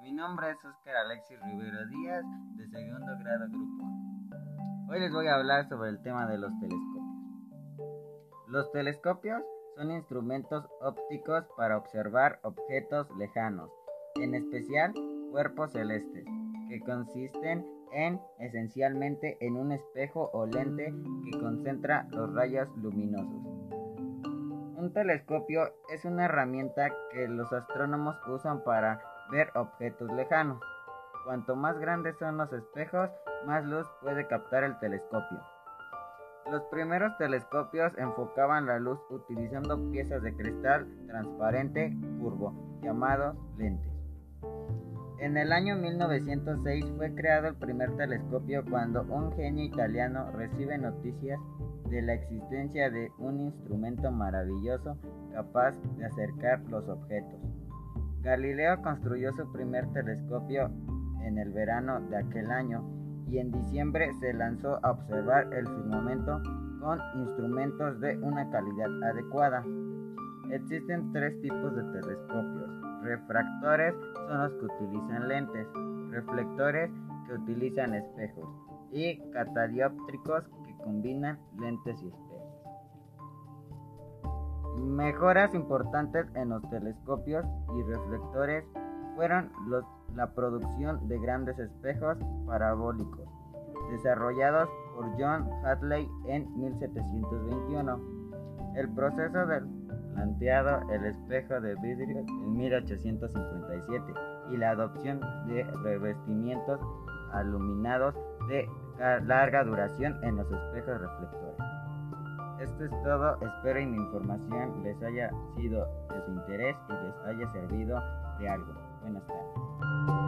Mi nombre es Oscar Alexis Rivero Díaz, de segundo grado grupo Hoy les voy a hablar sobre el tema de los telescopios. Los telescopios son instrumentos ópticos para observar objetos lejanos, en especial cuerpos celestes, que consisten en esencialmente en un espejo o lente que concentra los rayos luminosos. Un telescopio es una herramienta que los astrónomos usan para ver objetos lejanos. Cuanto más grandes son los espejos, más luz puede captar el telescopio. Los primeros telescopios enfocaban la luz utilizando piezas de cristal transparente curvo, llamados lentes. En el año 1906 fue creado el primer telescopio cuando un genio italiano recibe noticias de la existencia de un instrumento maravilloso capaz de acercar los objetos. Galileo construyó su primer telescopio en el verano de aquel año y en diciembre se lanzó a observar el firmamento con instrumentos de una calidad adecuada. Existen tres tipos de telescopios. Refractores son los que utilizan lentes, reflectores que utilizan espejos y catadióptricos que combinan lentes y espejos. Mejoras importantes en los telescopios y reflectores fueron la producción de grandes espejos parabólicos, desarrollados por John Hadley en 1721. El proceso del planteado el espejo de vidrio en 1857 y la adopción de revestimientos aluminados de larga duración en los espejos reflectores. Esto es todo, espero que mi información les haya sido de su interés y les haya servido de algo. Buenas tardes.